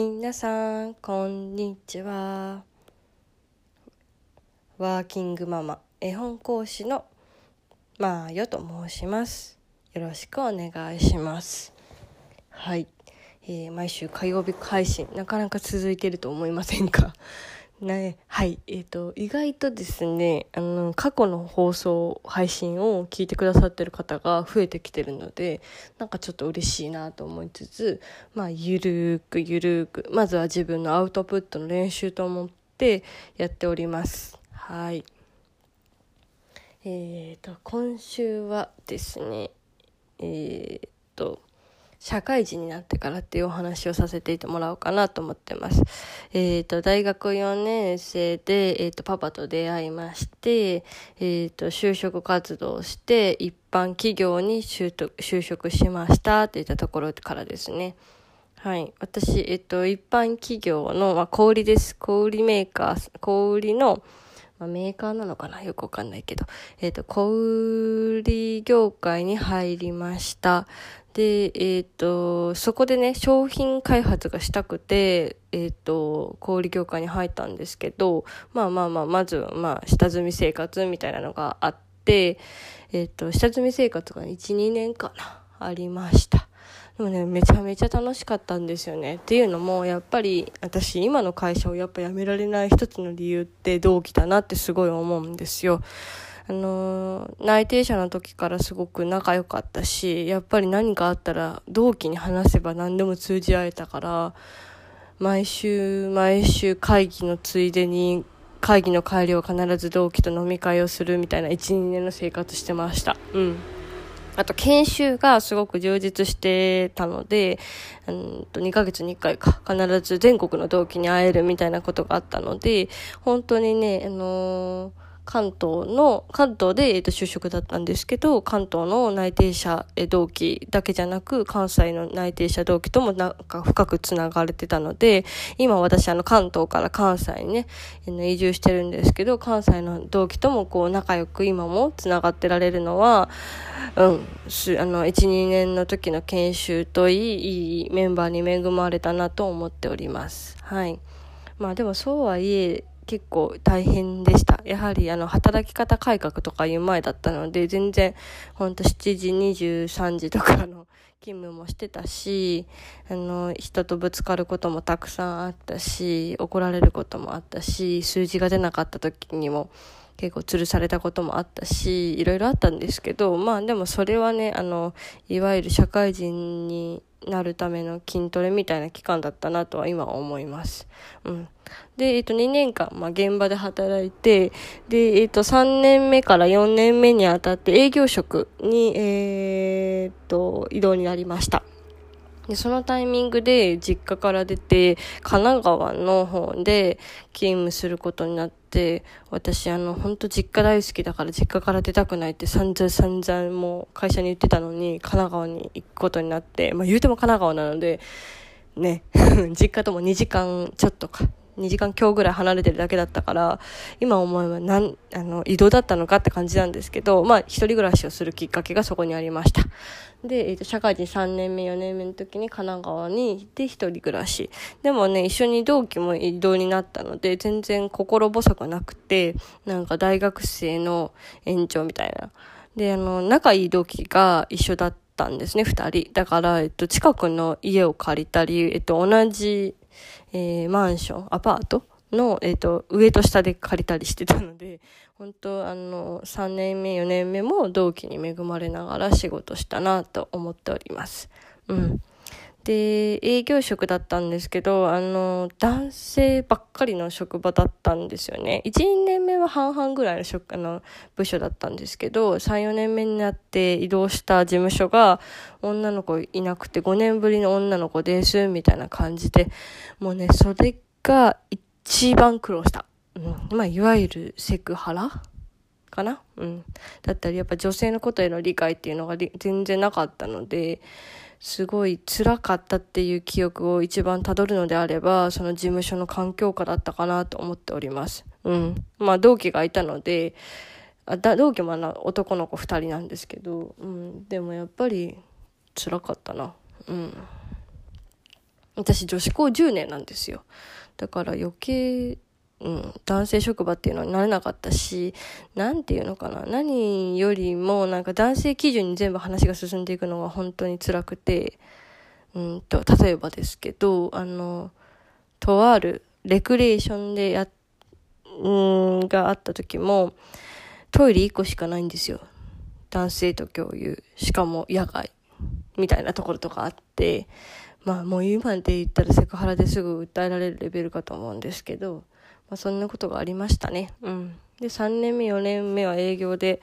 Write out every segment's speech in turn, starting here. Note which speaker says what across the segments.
Speaker 1: 皆さんこんにちは。ワーキングママ絵本講師のまあよと申します。よろしくお願いします。はい、えー、毎週火曜日配信なかなか続いてると思いませんか？ね、はい、えっ、ー、と、意外とですね、あの、過去の放送、配信を聞いてくださってる方が増えてきてるので、なんかちょっと嬉しいなと思いつつ、まあ、ゆるーくゆるーく、まずは自分のアウトプットの練習と思ってやっております。はい。えっ、ー、と、今週はですね、えっ、と、社会人になってからっていうお話をさせていてもらおうかなと思ってます。えっ、ー、と、大学4年生で、えっ、ー、と、パパと出会いまして、えっ、ー、と、就職活動をして、一般企業に就職しましたっていったところからですね。はい。私、えっと、一般企業の、まあ、小売です。小売メーカー、小売の、まあ、メーカーなのかな？よくわかんないけど、えっ、ー、と、小売業界に入りました。で、えっ、ー、と、そこでね、商品開発がしたくて、えっ、ー、と、小売業界に入ったんですけど、まあまあまあ、まずは、まあ、下積み生活みたいなのがあって、えっ、と、下積み生活が1、2年かな、ありました。でもね、めちゃめちゃ楽しかったんですよね。っていうのも、やっぱり私今の会社をやっぱ辞められない一つの理由って同期だなってすごい思うんですよ。あの、内定者の時からすごく仲良かったし、やっぱり何かあったら同期に話せば何でも通じ合えたから、毎週毎週会議のついでに会議の帰りを必ず同期と飲み会をするみたいな1、2年の生活してました。うん。あと研修がすごく充実してたので、うんと2ヶ月に1回か必ず全国の同期に会えるみたいなことがあったので、本当にね、あのー関東の、関東で、えっと、就職だったんですけど、関東の内定者、え同期だけじゃなく、関西の内定者同期ともなんか深くつながれてたので、今私あの関東から関西にね、移住してるんですけど、関西の同期ともこう仲良く今もつながってられるのは、うん、す、あの、1、2年の時の研修といい、いいメンバーに恵まれたなと思っております。はい。まあでもそうはいえ、結構大変でした。やはりあの働き方改革とかいう前だったので、全然ほんと7時23時とかの勤務もしてたし、あの、人とぶつかることもたくさんあったし、怒られることもあったし、数字が出なかった時にも結構吊るされたこともあったし、いろいろあったんですけど、まあでもそれはね、あの、いわゆる社会人になるための筋トレみたいな期間だったなとは今思います。うん。で、えっ、と、2年間、まあ、現場で働いて、で、えっ、と、3年目から4年目にあたって営業職に、えっ、と、移動になりました。で、そのタイミングで実家から出て、神奈川の方で勤務することになって、私、あの、本当実家大好きだから実家から出たくないって散々散々もう会社に言ってたのに、神奈川に行くことになって、まあ言うても神奈川なので、ね、実家とも2時間ちょっとか、2時間今日ぐらい離れてるだけだったから、今思えばなん、あの、移動だったのかって感じなんですけど、まあ、一人暮らしをするきっかけがそこにありました。で、えっ、ー、と、社会人3年目、4年目の時に神奈川に行って一人暮らし。でもね、一緒に同期も移動になったので、全然心細くなくて、なんか大学生の延長みたいな。で、あの、仲いい同期が一緒だったんですね、二人。だから、えっと、近くの家を借りたり、えっと、同じえー、マンション、アパートの、えっ、ー、と、上と下で借りたりしてたので、本当あの、3年目、4年目も同期に恵まれながら仕事したなと思っております。うん。で、営業職だったんですけど、あの、男性ばっかりの職場だったんですよね。1、2年目は半々ぐらいの職、あの、部署だったんですけど、3、4年目になって移動した事務所が、女の子いなくて5年ぶりの女の子です、みたいな感じで、もうね、それが一番苦労した。うん。まあ、いわゆるセクハラ？かな？うん。だったり、やっぱ女性のことへの理解っていうのが全然なかったので、すごい辛かったっていう記憶を一番辿るのであれば、その事務所の環境下だったかなと思っております。うん。まあ同期がいたので、あだ同期も男の子二人なんですけど、うん。でもやっぱり辛かったな。うん。私女子校10年なんですよ。だから余計、うん、男性職場っていうのになれなかったし、なんていうのかな。何よりもなんか男性基準に全部話が進んでいくのが本当に辛くて、うんと、例えばですけど、あの、とあるレクレーションでや、うんがあった時も、トイレ1個しかないんですよ。男性と共有。しかも野外。みたいなところとかあって、まあもう今で言ったらセクハラですぐ訴えられるレベルかと思うんですけど、まあそんなことがありましたね。うん。で、3年目、4年目は営業で、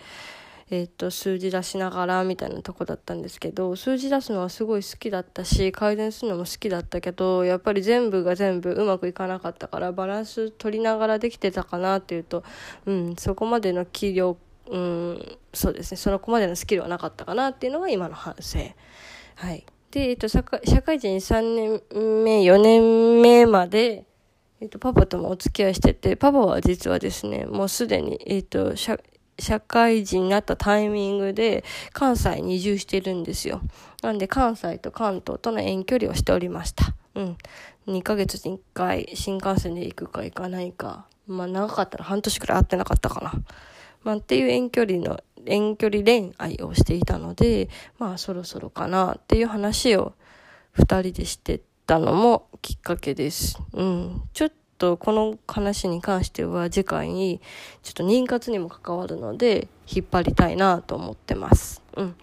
Speaker 1: えっ、と、数字出しながらみたいなとこだったんですけど、数字出すのはすごい好きだったし、改善するのも好きだったけど、やっぱり全部が全部うまくいかなかったから、バランス取りながらできてたかなっていうと、うん、そこまでの企業、うん、そうですね、そのこまでのスキルはなかったかなっていうのが今の反省。はい。で、えっと、社会社会人3年目、4年目まで、えっと、パパともお付き合いしてて、パパは実はですね、もうすでに、えっと、社、社会人になったタイミングで関西に移住してるんですよ。なんで関西と関東との遠距離をしておりました。うん。2ヶ月に1回新幹線で行くか行かないか。まあ長かったら半年くらい会ってなかったかな。まあっていう遠距離の、遠距離恋愛をしていたので、まあそろそろかなっていう話を2人でしててたのもきっかけです。うん。ちょっとこの話に関しては次回にちょっと妊活にも関わるので引っ張りたいなと思ってます。うん。っ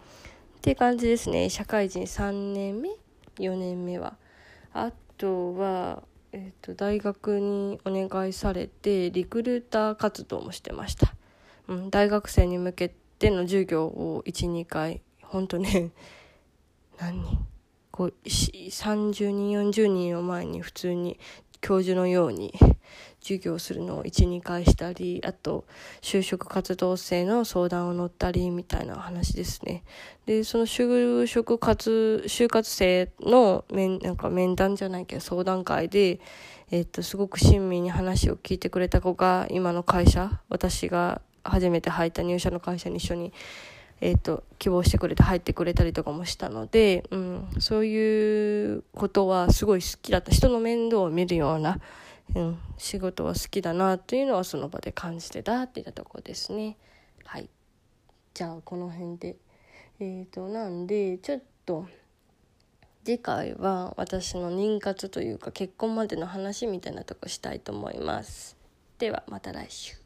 Speaker 1: ていう感じですね。社会人3年目 ?4 年目は。あとは、えっ、ー、と、大学にお願いされてリクルーター活動もしてました。うん。大学生に向けての授業を1、2回、ほんとね、何人？こう30人40人を前に普通に教授のように授業するのを1、2回したり、あと、就職活動生の相談を乗ったり、みたいな話ですね。で、その就職活、就活生の面、なんか面談じゃないけど相談会で、えっと、すごく親身に話を聞いてくれた子が、今の会社、私が初めて入った入社の会社に一緒にえ、ー、と、希望してくれて入ってくれたりとかもしたので、うん、そういうことはすごい好きだった。人の面倒を見るような、うん、仕事は好きだなというのはその場で感じてたっていったとこですね。はい。じゃあ、この辺で。えっ、ー、と、なんで、ちょっと、次回は私の妊活というか結婚までの話みたいなとこしたいと思います。ではまた来週。